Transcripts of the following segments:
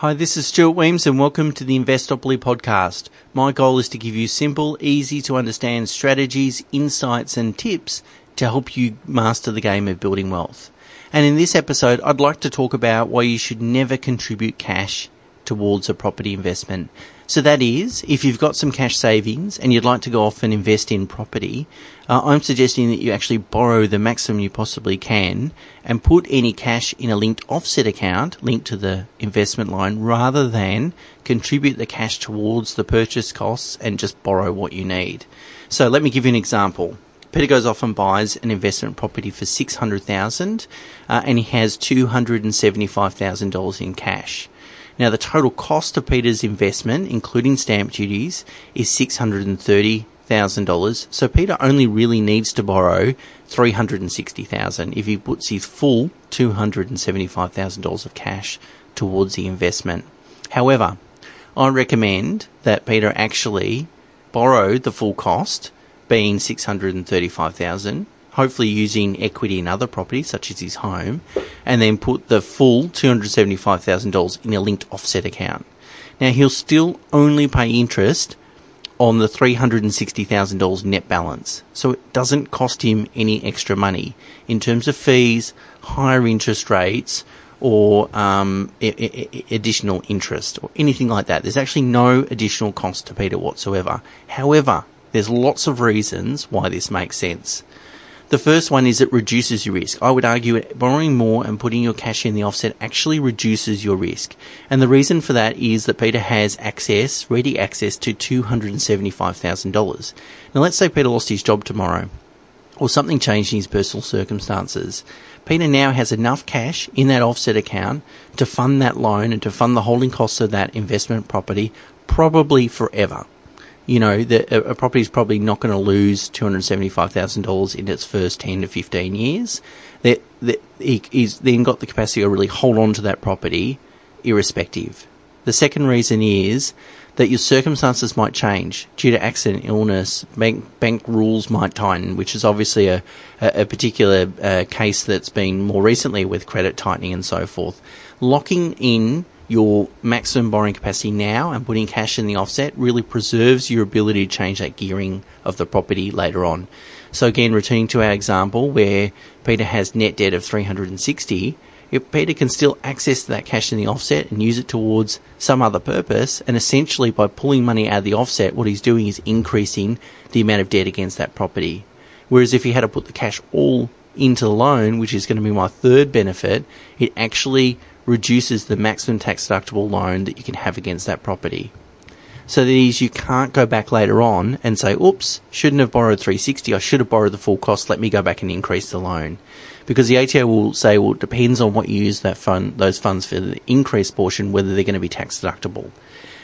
Hi, this is Stuart Wemyss and welcome to the Investopoly podcast. My goal is to give you simple, easy to understand strategies, insights and tips to help you master the game of building wealth. And in this episode, I'd like to talk about why you should never contribute cash towards a property investment. So that is, if you've got some cash savings and you'd like to go off and invest in property, uh, I'm suggesting that you actually borrow the maximum you possibly can and put any cash in a linked offset account linked to the investment line rather than contribute the cash towards the purchase costs and just borrow what you need. So let me give you an example. Peter goes off and buys an investment property for six hundred thousand, uh, and he has two hundred and seventy-five thousand dollars in cash. Now, the total cost of Peter's investment, including stamp duties, is $630,000. So Peter only really needs to borrow $360,000 if he puts his full $275,000 of cash towards the investment. However, I recommend that Peter actually borrow the full cost, being 635,000 hopefully using equity in other properties such as his home, and then put the full $275,000 in a linked offset account. Now he'll still only pay interest on the $360,000 net balance. So it doesn't cost him any extra money in terms of fees, higher interest rates, or um, I- I- additional interest or anything like that. There's actually no additional cost to Peter whatsoever. However, there's lots of reasons why this makes sense. The first one is it reduces your risk. I would argue borrowing more and putting your cash in the offset actually reduces your risk. And the reason for that is that Peter has access, ready access to $275,000. Now let's say Peter lost his job tomorrow or something changed in his personal circumstances. Peter now has enough cash in that offset account to fund that loan and to fund the holding costs of that investment property probably forever you know, the, a, property is probably not going to lose $275,000 in its first 10 to 15 years. That, that he's then got the capacity to really hold on to that property irrespective. The second reason is that your circumstances might change due to accident, illness, bank bank rules might tighten, which is obviously a a, particular uh, case that's been more recently with credit tightening and so forth. Locking in your maximum borrowing capacity now and putting cash in the offset really preserves your ability to change that gearing of the property later on. So again, returning to our example where Peter has net debt of 360, if Peter can still access that cash in the offset and use it towards some other purpose, and essentially by pulling money out of the offset, what he's doing is increasing the amount of debt against that property. Whereas if he had to put the cash all into the loan, which is going to be my third benefit, it actually reduces the maximum tax deductible loan that you can have against that property. So that is, you can't go back later on and say, oops, shouldn't have borrowed 360, I should have borrowed the full cost, let me go back and increase the loan. Because the ATO will say, well, it depends on what you use that fund, those funds for the increased portion, whether they're going to be tax deductible.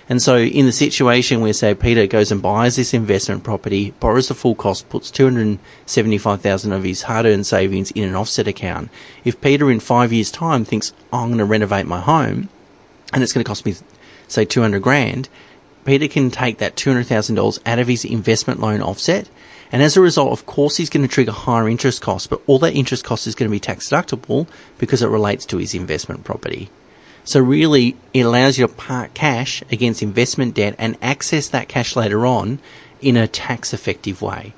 And so in the situation where say Peter goes and buys this investment property, borrows the full cost, puts 275,000 of his hard-earned savings in an offset account. If Peter in five years time thinks, oh, I'm going to renovate my home and it's going to cost me say 200 grand, Peter can take that $200,000 out of his investment loan offset. And as a result, of course, he's going to trigger higher interest costs, but all that interest cost is going to be tax deductible because it relates to his investment property. So really, it allows you to park cash against investment debt and access that cash later on in a tax effective way.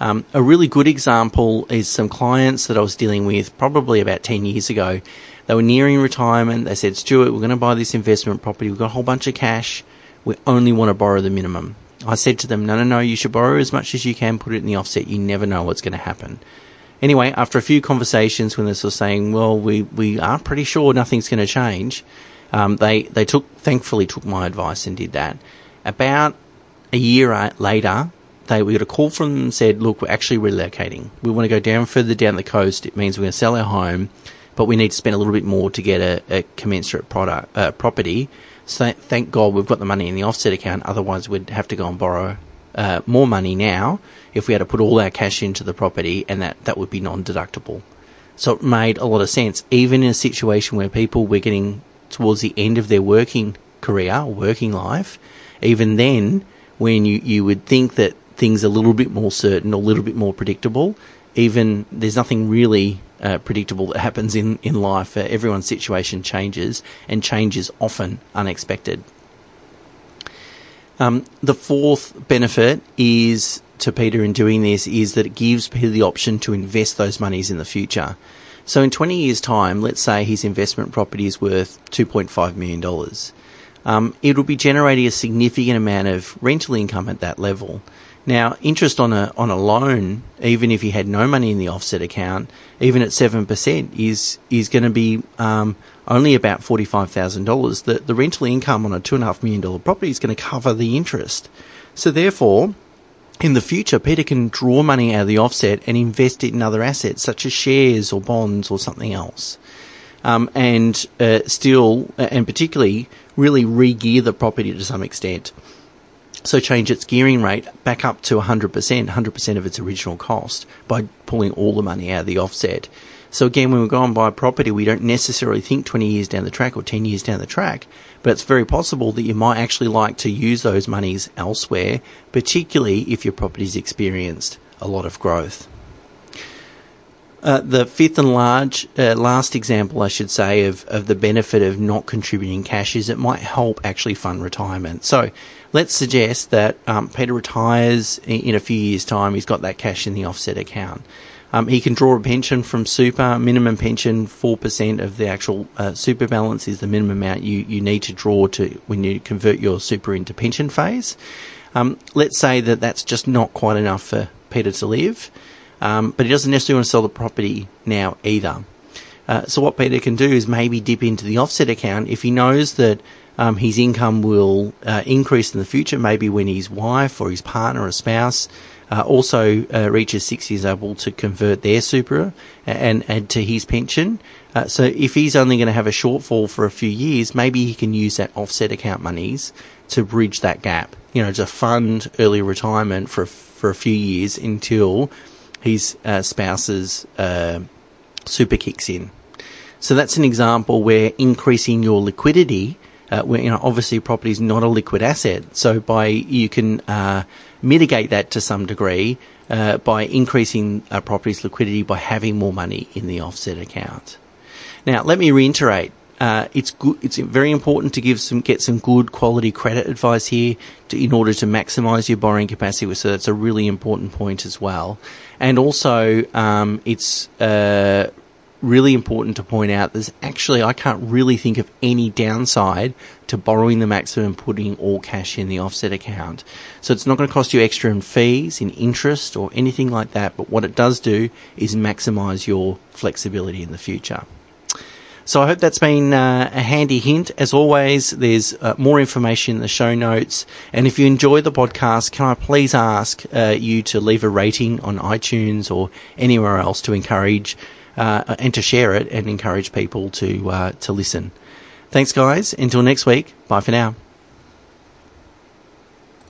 Um, a really good example is some clients that I was dealing with probably about 10 years ago. They were nearing retirement. They said, Stuart, we're going to buy this investment property. We've got a whole bunch of cash. We only want to borrow the minimum. I said to them, no, no, no, you should borrow as much as you can, put it in the offset. You never know what's going to happen. Anyway, after a few conversations, when they were saying, "Well, we we are pretty sure nothing's going to change," um, they they took thankfully took my advice and did that. About a year later, they we got a call from them and said, "Look, we're actually relocating. We want to go down further down the coast. It means we're going to sell our home, but we need to spend a little bit more to get a, a commensurate product uh, property." So thank God we've got the money in the offset account. Otherwise, we'd have to go and borrow uh, more money now if we had to put all our cash into the property, and that that would be non-deductible. So it made a lot of sense, even in a situation where people were getting towards the end of their working career working life. Even then, when you, you would think that things are a little bit more certain a little bit more predictable, even there's nothing really uh, predictable that happens in, in life. Uh, everyone's situation changes, and change is often unexpected. Um, the fourth benefit is to Peter in doing this is that it gives Peter the option to invest those monies in the future. So in 20 years' time, let's say his investment property is worth $2.5 million. Um, it will be generating a significant amount of rental income at that level. Now, interest on a on a loan, even if he had no money in the offset account, even at seven percent, is is going to be um, only about forty five thousand dollars. The the rental income on a two and a half million dollar property is going to cover the interest. So therefore, in the future, Peter can draw money out of the offset and invest it in other assets such as shares or bonds or something else. Um, and uh, still, and particularly, really re-gear the property to some extent. So change its gearing rate back up to 100%, 100% of its original cost by pulling all the money out of the offset. So again, when we go and buy a property, we don't necessarily think 20 years down the track or 10 years down the track, but it's very possible that you might actually like to use those monies elsewhere, particularly if your property's experienced a lot of growth. Uh, the fifth and large uh, last example, I should say, of, of the benefit of not contributing cash is it might help actually fund retirement. So let's suggest that um, Peter retires in, in, a few years' time. He's got that cash in the offset account. Um, he can draw a pension from super, minimum pension, 4% of the actual uh, super balance is the minimum amount you, you need to draw to when you convert your super into pension phase. Um, let's say that that's just not quite enough for Peter to live. Um, but he doesn't necessarily want to sell the property now either. Uh, so what Peter can do is maybe dip into the offset account if he knows that um, his income will uh, increase in the future, maybe when his wife or his partner or spouse uh, also uh, reaches 60 is able to convert their super and add to his pension. Uh, so if he's only going to have a shortfall for a few years, maybe he can use that offset account monies to bridge that gap. You know, to fund early retirement for for a few years until his uh, spouse's uh, super kicks in. So that's an example where increasing your liquidity, uh, where you know obviously property is not a liquid asset, so by you can uh, mitigate that to some degree uh, by increasing a property's liquidity by having more money in the offset account. Now, let me reiterate uh, it's good. It's very important to give some get some good quality credit advice here to, in order to maximise your borrowing capacity. So that's a really important point as well. And also, um, it's uh, really important to point out there's actually I can't really think of any downside to borrowing the maximum, and putting all cash in the offset account. So it's not going to cost you extra in fees, in interest, or anything like that. But what it does do is maximise your flexibility in the future. So I hope that's been uh, a handy hint. As always, there's uh, more information in the show notes. And if you enjoy the podcast, can I please ask uh, you to leave a rating on iTunes or anywhere else to encourage uh, and to share it and encourage people to uh, to listen. Thanks, guys. Until next week. Bye for now.